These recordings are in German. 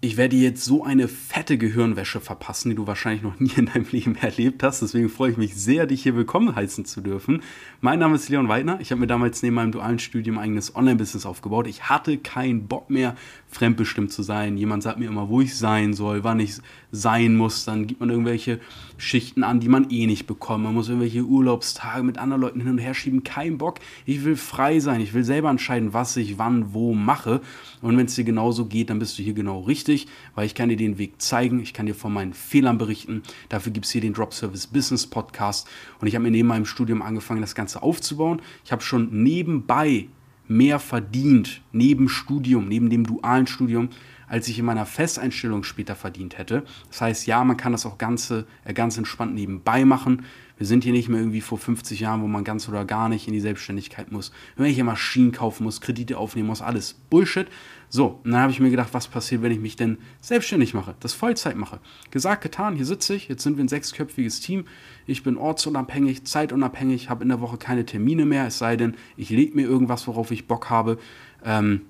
ich werde dir jetzt so eine fette Gehirnwäsche verpassen, die du wahrscheinlich noch nie in deinem Leben erlebt hast. Deswegen freue ich mich sehr, dich hier willkommen heißen zu dürfen. Mein Name ist Leon Weidner. Ich habe mir damals neben meinem dualen Studium ein eigenes Online-Business aufgebaut. Ich hatte keinen Bock mehr, fremdbestimmt zu sein. Jemand sagt mir immer, wo ich sein soll, wann ich sein muss. Dann gibt man irgendwelche Schichten an, die man eh nicht bekommt. Man muss irgendwelche Urlaubstage mit anderen Leuten hin und her schieben. Kein Bock. Ich will frei sein. Ich will selber entscheiden, was ich wann, wo mache. Und wenn es dir genauso geht, dann bist du hier genau richtig, weil ich kann dir den Weg zeigen. Ich kann dir von meinen Fehlern berichten. Dafür gibt es hier den Drop Service Business Podcast. Und ich habe mir neben meinem Studium angefangen, das Ganze aufzubauen. Ich habe schon nebenbei mehr verdient neben Studium, neben dem dualen Studium, als ich in meiner Festeinstellung später verdient hätte. Das heißt, ja, man kann das auch ganze, äh, ganz entspannt nebenbei machen. Wir sind hier nicht mehr irgendwie vor 50 Jahren, wo man ganz oder gar nicht in die Selbstständigkeit muss. Wenn ich hier Maschinen kaufen muss, Kredite aufnehmen muss, alles Bullshit. So, und dann habe ich mir gedacht, was passiert, wenn ich mich denn selbstständig mache, das Vollzeit mache. Gesagt, getan, hier sitze ich, jetzt sind wir ein sechsköpfiges Team. Ich bin ortsunabhängig, zeitunabhängig, habe in der Woche keine Termine mehr, es sei denn, ich lege mir irgendwas, worauf ich Bock habe. Ähm,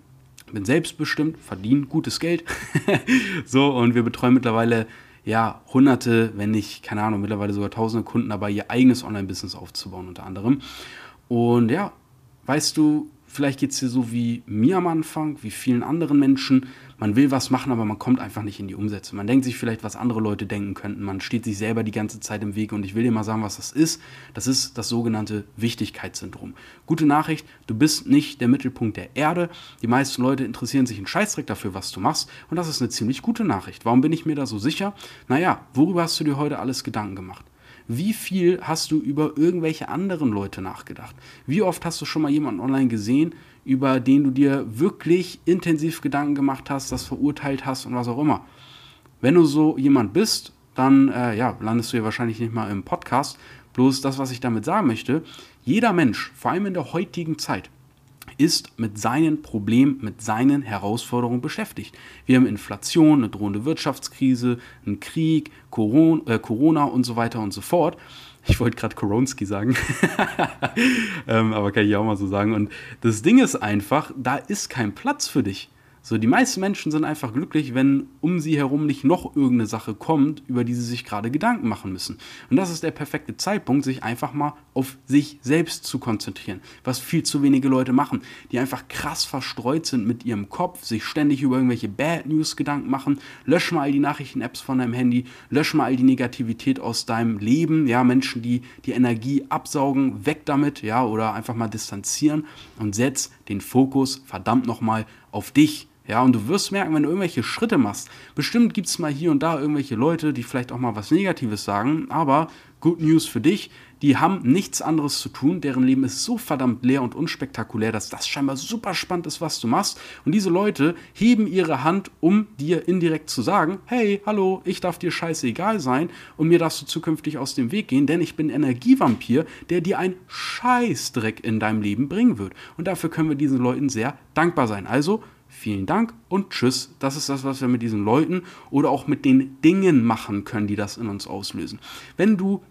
bin selbstbestimmt, verdiene gutes Geld. so, und wir betreuen mittlerweile ja, hunderte, wenn nicht, keine Ahnung, mittlerweile sogar tausende Kunden dabei, ihr eigenes Online-Business aufzubauen, unter anderem. Und ja, weißt du, vielleicht geht es dir so wie mir am Anfang, wie vielen anderen Menschen. Man will was machen, aber man kommt einfach nicht in die Umsetzung. Man denkt sich vielleicht, was andere Leute denken könnten. Man steht sich selber die ganze Zeit im Weg. Und ich will dir mal sagen, was das ist. Das ist das sogenannte Wichtigkeitssyndrom. Gute Nachricht, du bist nicht der Mittelpunkt der Erde. Die meisten Leute interessieren sich einen Scheißdreck dafür, was du machst. Und das ist eine ziemlich gute Nachricht. Warum bin ich mir da so sicher? Naja, worüber hast du dir heute alles Gedanken gemacht? Wie viel hast du über irgendwelche anderen Leute nachgedacht? Wie oft hast du schon mal jemanden online gesehen, über den du dir wirklich intensiv Gedanken gemacht hast, das verurteilt hast und was auch immer? Wenn du so jemand bist, dann äh, ja, landest du ja wahrscheinlich nicht mal im Podcast. Bloß das, was ich damit sagen möchte, jeder Mensch, vor allem in der heutigen Zeit, ist mit seinen Problemen, mit seinen Herausforderungen beschäftigt. Wir haben Inflation, eine drohende Wirtschaftskrise, einen Krieg, äh, Corona und so weiter und so fort. Ich wollte gerade Koronski sagen, ähm, aber kann ich auch mal so sagen. Und das Ding ist einfach, da ist kein Platz für dich. So, die meisten Menschen sind einfach glücklich, wenn um sie herum nicht noch irgendeine Sache kommt, über die sie sich gerade Gedanken machen müssen. Und das ist der perfekte Zeitpunkt, sich einfach mal auf sich selbst zu konzentrieren. Was viel zu wenige Leute machen, die einfach krass verstreut sind mit ihrem Kopf, sich ständig über irgendwelche Bad News Gedanken machen. Lösch mal all die Nachrichten-Apps von deinem Handy, lösch mal all die Negativität aus deinem Leben. Ja, Menschen, die die Energie absaugen, weg damit, ja, oder einfach mal distanzieren und setz den Fokus verdammt nochmal auf dich ja, und du wirst merken, wenn du irgendwelche Schritte machst, bestimmt gibt es mal hier und da irgendwelche Leute, die vielleicht auch mal was Negatives sagen, aber Good News für dich, die haben nichts anderes zu tun, deren Leben ist so verdammt leer und unspektakulär, dass das scheinbar super spannend ist, was du machst. Und diese Leute heben ihre Hand, um dir indirekt zu sagen, hey, hallo, ich darf dir scheißegal sein und mir darfst du zukünftig aus dem Weg gehen, denn ich bin Energievampir, der dir ein Scheißdreck in deinem Leben bringen wird. Und dafür können wir diesen Leuten sehr dankbar sein. Also, vielen Dank und tschüss. Das ist das, was wir mit diesen Leuten oder auch mit den Dingen machen können, die das in uns auslösen. Wenn du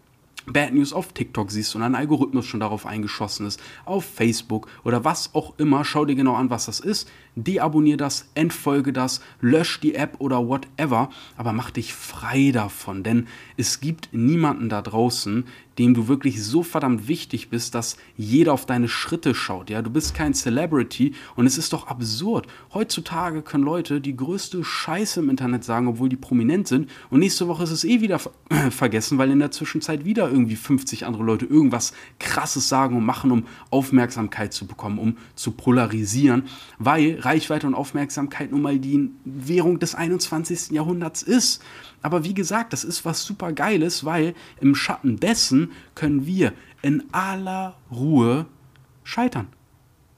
Bad News auf TikTok siehst und ein Algorithmus schon darauf eingeschossen ist, auf Facebook oder was auch immer, schau dir genau an, was das ist, deabonnier das, entfolge das, lösch die App oder whatever, aber mach dich frei davon, denn es gibt niemanden da draußen, dem du wirklich so verdammt wichtig bist, dass jeder auf deine Schritte schaut. Ja, du bist kein Celebrity und es ist doch absurd. Heutzutage können Leute die größte Scheiße im Internet sagen, obwohl die prominent sind und nächste Woche ist es eh wieder vergessen, weil in der Zwischenzeit wieder irgendwie 50 andere Leute irgendwas krasses sagen und machen, um Aufmerksamkeit zu bekommen, um zu polarisieren, weil Reichweite und Aufmerksamkeit nun mal die Währung des 21. Jahrhunderts ist. Aber wie gesagt, das ist was super Geiles, weil im Schatten dessen können wir in aller Ruhe scheitern.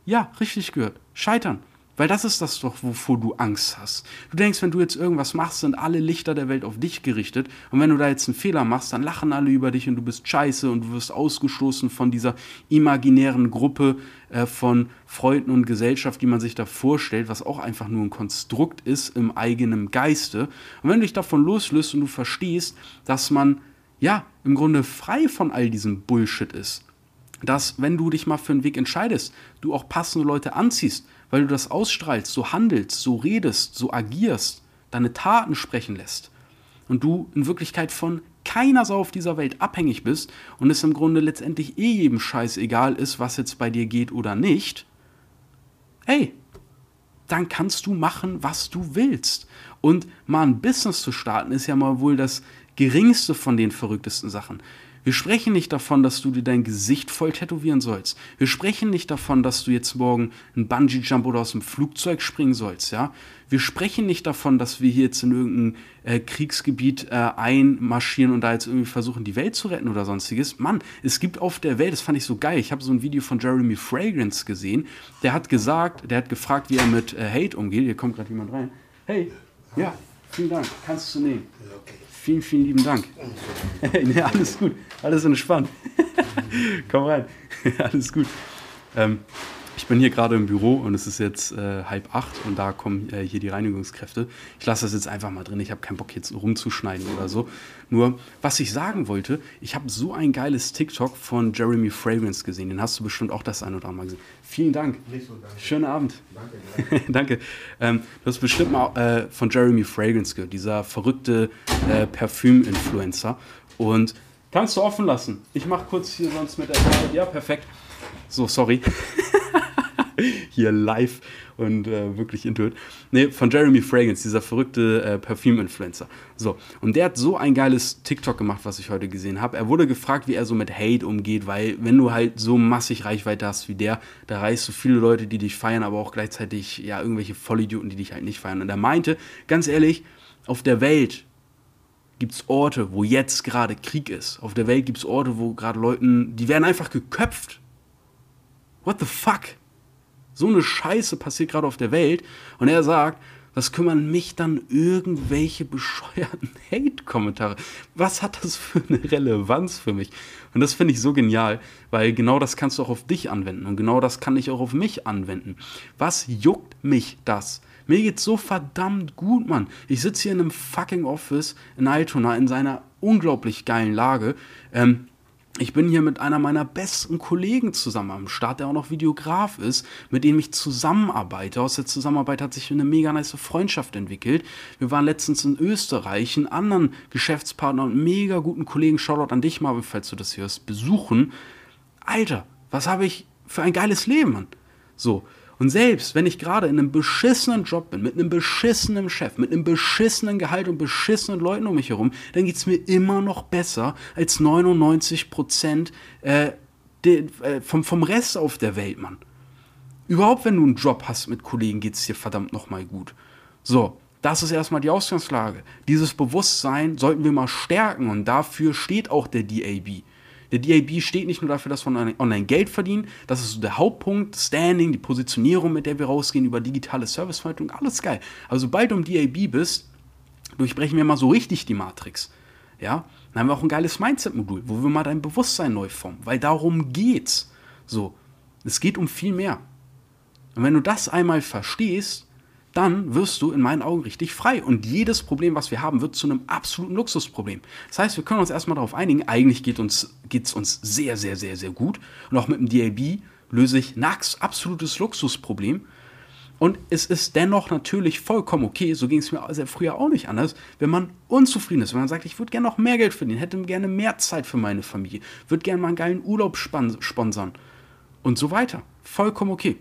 Ja, richtig gehört. Scheitern. Weil das ist das doch, wovor du Angst hast. Du denkst, wenn du jetzt irgendwas machst, sind alle Lichter der Welt auf dich gerichtet. Und wenn du da jetzt einen Fehler machst, dann lachen alle über dich und du bist scheiße und du wirst ausgestoßen von dieser imaginären Gruppe äh, von Freunden und Gesellschaft, die man sich da vorstellt, was auch einfach nur ein Konstrukt ist im eigenen Geiste. Und wenn du dich davon loslöst und du verstehst, dass man ja im Grunde frei von all diesem Bullshit ist, dass wenn du dich mal für einen Weg entscheidest, du auch passende Leute anziehst, weil du das ausstrahlst, so handelst, so redest, so agierst, deine Taten sprechen lässt und du in Wirklichkeit von keiner Sau auf dieser Welt abhängig bist und es im Grunde letztendlich eh jedem Scheiß egal ist, was jetzt bei dir geht oder nicht, hey, dann kannst du machen, was du willst. Und mal ein Business zu starten, ist ja mal wohl das geringste von den verrücktesten Sachen. Wir sprechen nicht davon, dass du dir dein Gesicht voll tätowieren sollst. Wir sprechen nicht davon, dass du jetzt morgen einen Bungee-Jump oder aus dem Flugzeug springen sollst, ja. Wir sprechen nicht davon, dass wir hier jetzt in irgendein äh, Kriegsgebiet äh, einmarschieren und da jetzt irgendwie versuchen, die Welt zu retten oder sonstiges. Mann, es gibt auf der Welt, das fand ich so geil, ich habe so ein Video von Jeremy Fragrance gesehen, der hat gesagt, der hat gefragt, wie er mit äh, Hate umgeht. Hier kommt gerade jemand rein. Hey, ja, vielen Dank, kannst du nehmen. Okay. Vielen, vielen lieben Dank. nee, alles gut, alles entspannt. Komm rein, alles gut. Ähm, ich bin hier gerade im Büro und es ist jetzt äh, halb acht und da kommen äh, hier die Reinigungskräfte. Ich lasse das jetzt einfach mal drin. Ich habe keinen Bock jetzt rumzuschneiden oder so. Nur, was ich sagen wollte, ich habe so ein geiles TikTok von Jeremy Fragrance gesehen. Den hast du bestimmt auch das ein oder andere Mal gesehen. Vielen Dank. Nicht so, danke. Schönen Abend. Danke. danke. Ähm, du hast bestimmt mal äh, von Jeremy Fragrance gehört, dieser verrückte äh, Parfüm-Influencer. Und kannst du offen lassen. Ich mache kurz hier sonst mit der. Ja, perfekt. So, sorry. hier live und äh, wirklich intuit. Nee, von Jeremy Fragrance, dieser verrückte äh, Parfüm-Influencer. So, und der hat so ein geiles TikTok gemacht, was ich heute gesehen habe. Er wurde gefragt, wie er so mit Hate umgeht, weil wenn du halt so massig Reichweite hast wie der, da reißt du viele Leute, die dich feiern, aber auch gleichzeitig ja irgendwelche Vollidioten, die dich halt nicht feiern. Und er meinte, ganz ehrlich, auf der Welt gibt es Orte, wo jetzt gerade Krieg ist. Auf der Welt gibt es Orte, wo gerade Leuten, die werden einfach geköpft. What the fuck? So eine Scheiße passiert gerade auf der Welt. Und er sagt, was kümmern mich dann irgendwelche bescheuerten Hate-Kommentare? Was hat das für eine Relevanz für mich? Und das finde ich so genial, weil genau das kannst du auch auf dich anwenden und genau das kann ich auch auf mich anwenden. Was juckt mich das? Mir geht's so verdammt gut, Mann. Ich sitze hier in einem fucking Office in Altona in seiner unglaublich geilen Lage. Ähm, ich bin hier mit einer meiner besten Kollegen zusammen am Start, der auch noch Videograf ist, mit dem ich zusammenarbeite. Aus der Zusammenarbeit hat sich eine mega nice Freundschaft entwickelt. Wir waren letztens in Österreich, einen anderen Geschäftspartner und mega guten Kollegen, Shoutout an dich, Marvin, falls du das hörst, besuchen. Alter, was habe ich für ein geiles Leben, Mann. So, und selbst wenn ich gerade in einem beschissenen Job bin, mit einem beschissenen Chef, mit einem beschissenen Gehalt und beschissenen Leuten um mich herum, dann geht es mir immer noch besser als 99 Prozent äh, äh, vom, vom Rest auf der Welt, Mann. Überhaupt, wenn du einen Job hast mit Kollegen, geht es dir verdammt nochmal gut. So, das ist erstmal die Ausgangslage. Dieses Bewusstsein sollten wir mal stärken und dafür steht auch der DAB. Der DAB steht nicht nur dafür, dass wir online Geld verdienen, das ist so der Hauptpunkt, Standing, die Positionierung, mit der wir rausgehen, über digitale Serviceverwaltung, alles geil. Aber sobald du im DAB bist, durchbrechen wir mal so richtig die Matrix. Ja, dann haben wir auch ein geiles Mindset-Modul, wo wir mal dein Bewusstsein neu formen, weil darum geht's. So, es geht um viel mehr. Und wenn du das einmal verstehst, dann wirst du in meinen Augen richtig frei. Und jedes Problem, was wir haben, wird zu einem absoluten Luxusproblem. Das heißt, wir können uns erstmal darauf einigen, eigentlich geht es uns, geht's uns sehr, sehr, sehr, sehr gut. Und auch mit dem DAB löse ich ein absolutes Luxusproblem. Und es ist dennoch natürlich vollkommen okay, so ging es mir früher auch nicht anders, wenn man unzufrieden ist, wenn man sagt, ich würde gerne noch mehr Geld verdienen, hätte gerne mehr Zeit für meine Familie, würde gerne mal einen geilen Urlaub sponsern und so weiter. Vollkommen okay.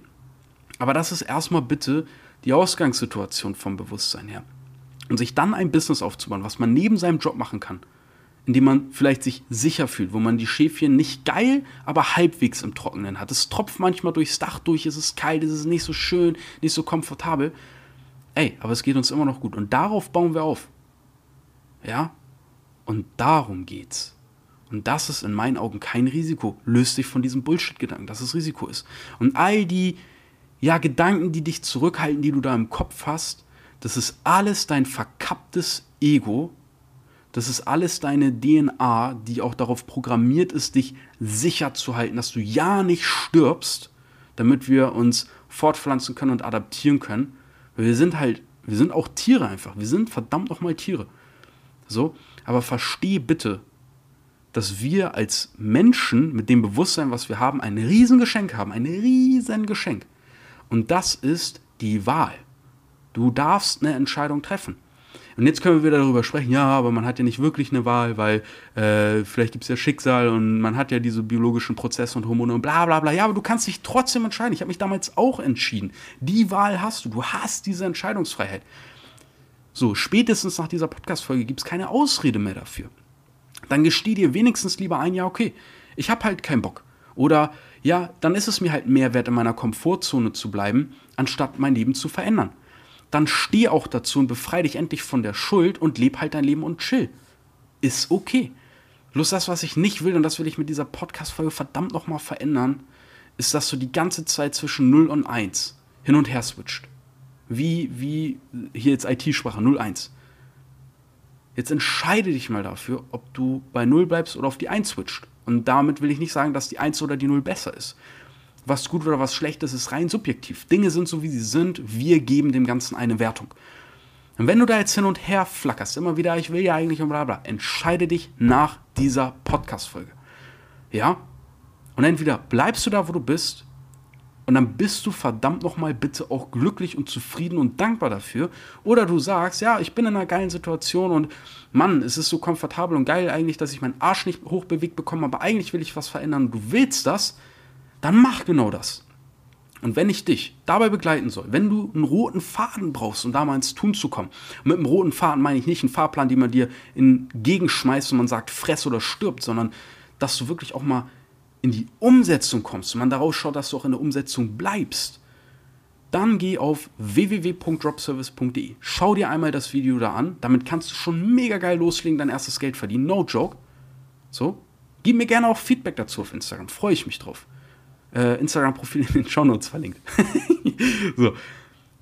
Aber das ist erstmal bitte die Ausgangssituation vom Bewusstsein her. Und sich dann ein Business aufzubauen, was man neben seinem Job machen kann, indem man vielleicht sich sicher fühlt, wo man die Schäfchen nicht geil, aber halbwegs im Trockenen hat. Es tropft manchmal durchs Dach durch, es ist kalt, es ist nicht so schön, nicht so komfortabel. Ey, aber es geht uns immer noch gut. Und darauf bauen wir auf. Ja? Und darum geht's. Und das ist in meinen Augen kein Risiko. Löst dich von diesem Bullshit-Gedanken, dass es Risiko ist. Und all die ja, Gedanken, die dich zurückhalten, die du da im Kopf hast, das ist alles dein verkapptes Ego. Das ist alles deine DNA, die auch darauf programmiert ist, dich sicher zu halten, dass du ja nicht stirbst, damit wir uns fortpflanzen können und adaptieren können. Wir sind halt, wir sind auch Tiere einfach. Wir sind verdammt nochmal Tiere. So, aber versteh bitte, dass wir als Menschen mit dem Bewusstsein, was wir haben, ein Riesengeschenk haben. Ein Riesengeschenk. Und das ist die Wahl. Du darfst eine Entscheidung treffen. Und jetzt können wir wieder darüber sprechen, ja, aber man hat ja nicht wirklich eine Wahl, weil äh, vielleicht gibt es ja Schicksal und man hat ja diese biologischen Prozesse und Hormone und bla bla bla. Ja, aber du kannst dich trotzdem entscheiden. Ich habe mich damals auch entschieden. Die Wahl hast du. Du hast diese Entscheidungsfreiheit. So, spätestens nach dieser Podcast-Folge gibt es keine Ausrede mehr dafür. Dann gesteh dir wenigstens lieber ein, ja, okay, ich habe halt keinen Bock. Oder ja, dann ist es mir halt mehr wert, in meiner Komfortzone zu bleiben, anstatt mein Leben zu verändern. Dann steh auch dazu und befreie dich endlich von der Schuld und leb halt dein Leben und chill. Ist okay. Bloß das, was ich nicht will, und das will ich mit dieser Podcast-Folge verdammt nochmal verändern, ist, dass du die ganze Zeit zwischen 0 und 1 hin und her switcht. Wie, wie hier jetzt IT-Sprache 0-1. Jetzt entscheide dich mal dafür, ob du bei 0 bleibst oder auf die 1 switcht. Und damit will ich nicht sagen, dass die 1 oder die 0 besser ist. Was gut oder was schlecht ist, ist rein subjektiv. Dinge sind so, wie sie sind. Wir geben dem Ganzen eine Wertung. Und wenn du da jetzt hin und her flackerst, immer wieder, ich will ja eigentlich und bla bla, entscheide dich nach dieser Podcast-Folge. Ja? Und entweder bleibst du da, wo du bist, und dann bist du verdammt nochmal bitte auch glücklich und zufrieden und dankbar dafür. Oder du sagst, ja, ich bin in einer geilen Situation und Mann, es ist so komfortabel und geil eigentlich, dass ich meinen Arsch nicht hochbewegt bekomme, aber eigentlich will ich was verändern und du willst das, dann mach genau das. Und wenn ich dich dabei begleiten soll, wenn du einen roten Faden brauchst, um da mal ins Tun zu kommen, und mit einem roten Faden meine ich nicht einen Fahrplan, den man dir entgegenschmeißt und man sagt, fress oder stirbt, sondern dass du wirklich auch mal in die Umsetzung kommst und man daraus schaut, dass du auch in der Umsetzung bleibst, dann geh auf www.dropservice.de. Schau dir einmal das Video da an. Damit kannst du schon mega geil loslegen, dein erstes Geld verdienen. No joke. So. Gib mir gerne auch Feedback dazu auf Instagram. Freue ich mich drauf. Äh, Instagram-Profil in den Show Notes verlinkt. so.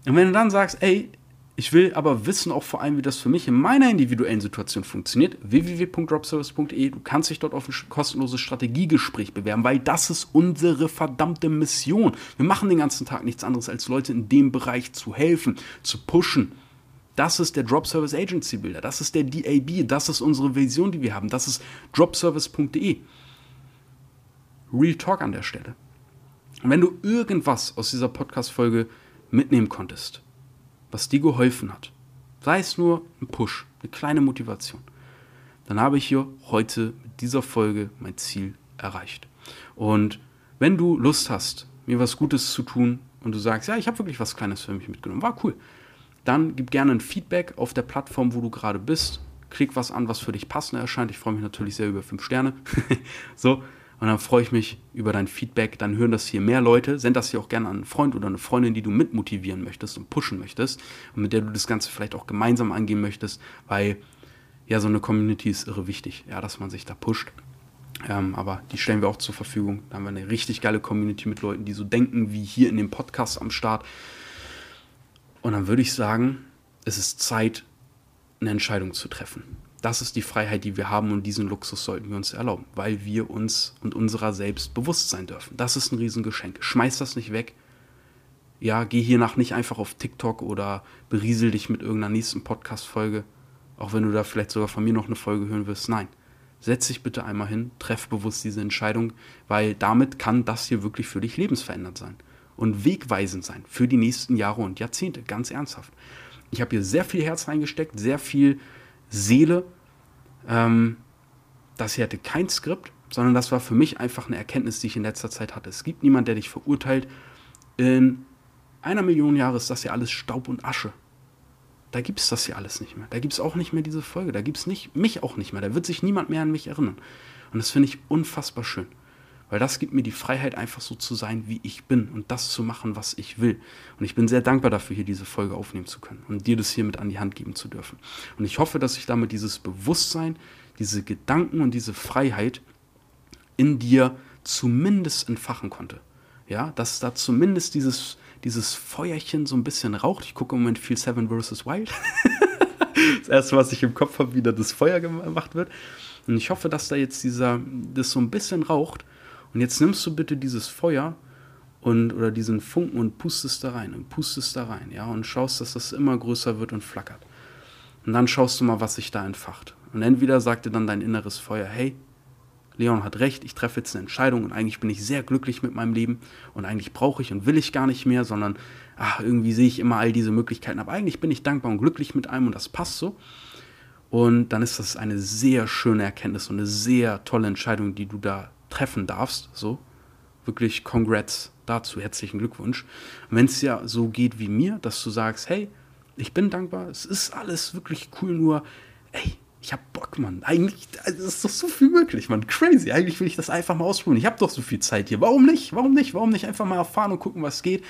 Und wenn du dann sagst, ey, ich will aber wissen auch vor allem, wie das für mich in meiner individuellen Situation funktioniert. www.dropservice.de. Du kannst dich dort auf ein kostenloses Strategiegespräch bewerben, weil das ist unsere verdammte Mission. Wir machen den ganzen Tag nichts anderes, als Leute in dem Bereich zu helfen, zu pushen. Das ist der Drop Service Agency Builder. Das ist der DAB. Das ist unsere Vision, die wir haben. Das ist dropservice.de. Real Talk an der Stelle. Und wenn du irgendwas aus dieser Podcast-Folge mitnehmen konntest, was dir geholfen hat, sei es nur ein Push, eine kleine Motivation, dann habe ich hier heute mit dieser Folge mein Ziel erreicht. Und wenn du Lust hast, mir was Gutes zu tun und du sagst, ja, ich habe wirklich was Kleines für mich mitgenommen, war cool, dann gib gerne ein Feedback auf der Plattform, wo du gerade bist. Klick was an, was für dich passend erscheint. Ich freue mich natürlich sehr über 5 Sterne. so, und dann freue ich mich über dein Feedback. Dann hören das hier mehr Leute. Send das hier auch gerne an einen Freund oder eine Freundin, die du mitmotivieren möchtest und pushen möchtest. Und mit der du das Ganze vielleicht auch gemeinsam angehen möchtest. Weil ja, so eine Community ist irre wichtig, ja, dass man sich da pusht. Ähm, aber die stellen wir auch zur Verfügung. Da haben wir eine richtig geile Community mit Leuten, die so denken wie hier in dem Podcast am Start. Und dann würde ich sagen, es ist Zeit, eine Entscheidung zu treffen das ist die Freiheit, die wir haben und diesen Luxus sollten wir uns erlauben, weil wir uns und unserer selbst bewusst sein dürfen. Das ist ein Riesengeschenk. Schmeiß das nicht weg. Ja, geh hiernach nicht einfach auf TikTok oder beriesel dich mit irgendeiner nächsten Podcast-Folge, auch wenn du da vielleicht sogar von mir noch eine Folge hören wirst. Nein, setz dich bitte einmal hin, treff bewusst diese Entscheidung, weil damit kann das hier wirklich für dich lebensverändert sein und wegweisend sein für die nächsten Jahre und Jahrzehnte, ganz ernsthaft. Ich habe hier sehr viel Herz reingesteckt, sehr viel Seele ähm, das hier hatte kein Skript, sondern das war für mich einfach eine Erkenntnis, die ich in letzter Zeit hatte. Es gibt niemanden, der dich verurteilt. In einer Million Jahre ist das ja alles Staub und Asche. Da gibt es das hier alles nicht mehr. Da gibt es auch nicht mehr diese Folge. Da gibt es mich auch nicht mehr. Da wird sich niemand mehr an mich erinnern. Und das finde ich unfassbar schön. Weil das gibt mir die Freiheit, einfach so zu sein, wie ich bin und das zu machen, was ich will. Und ich bin sehr dankbar dafür, hier diese Folge aufnehmen zu können und dir das hier mit an die Hand geben zu dürfen. Und ich hoffe, dass ich damit dieses Bewusstsein, diese Gedanken und diese Freiheit in dir zumindest entfachen konnte. Ja, dass da zumindest dieses, dieses Feuerchen so ein bisschen raucht. Ich gucke im Moment viel Seven vs. Wild. das erste, was ich im Kopf habe, wie da das Feuer gemacht wird. Und ich hoffe, dass da jetzt dieser, das so ein bisschen raucht und jetzt nimmst du bitte dieses Feuer und, oder diesen Funken und pustest da rein und pustest da rein, ja, und schaust, dass das immer größer wird und flackert. Und dann schaust du mal, was sich da entfacht. Und entweder sagt dir dann dein inneres Feuer, hey, Leon hat recht, ich treffe jetzt eine Entscheidung und eigentlich bin ich sehr glücklich mit meinem Leben und eigentlich brauche ich und will ich gar nicht mehr, sondern ach, irgendwie sehe ich immer all diese Möglichkeiten. Aber eigentlich bin ich dankbar und glücklich mit einem und das passt so. Und dann ist das eine sehr schöne Erkenntnis und eine sehr tolle Entscheidung, die du da treffen darfst. So, wirklich Congrats dazu, herzlichen Glückwunsch. Wenn es ja so geht wie mir, dass du sagst, hey, ich bin dankbar, es ist alles wirklich cool, nur, ey, ich hab Bock, Mann. Eigentlich also ist doch so viel möglich, Mann. Crazy. Eigentlich will ich das einfach mal ausprobieren. Ich habe doch so viel Zeit hier. Warum nicht? Warum nicht? Warum nicht einfach mal erfahren und gucken, was geht?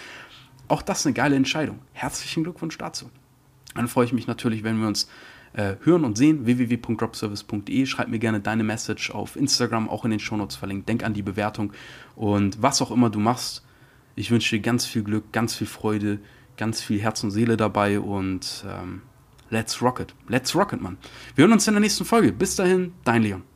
Auch das ist eine geile Entscheidung. Herzlichen Glückwunsch dazu. Dann freue ich mich natürlich, wenn wir uns äh, hören und sehen. www.dropservice.de. Schreib mir gerne deine Message auf Instagram, auch in den Shownotes verlinkt. Denk an die Bewertung. Und was auch immer du machst, ich wünsche dir ganz viel Glück, ganz viel Freude, ganz viel Herz und Seele dabei und ähm, let's rock it. Let's rock it, Mann. Wir hören uns in der nächsten Folge. Bis dahin, dein Leon.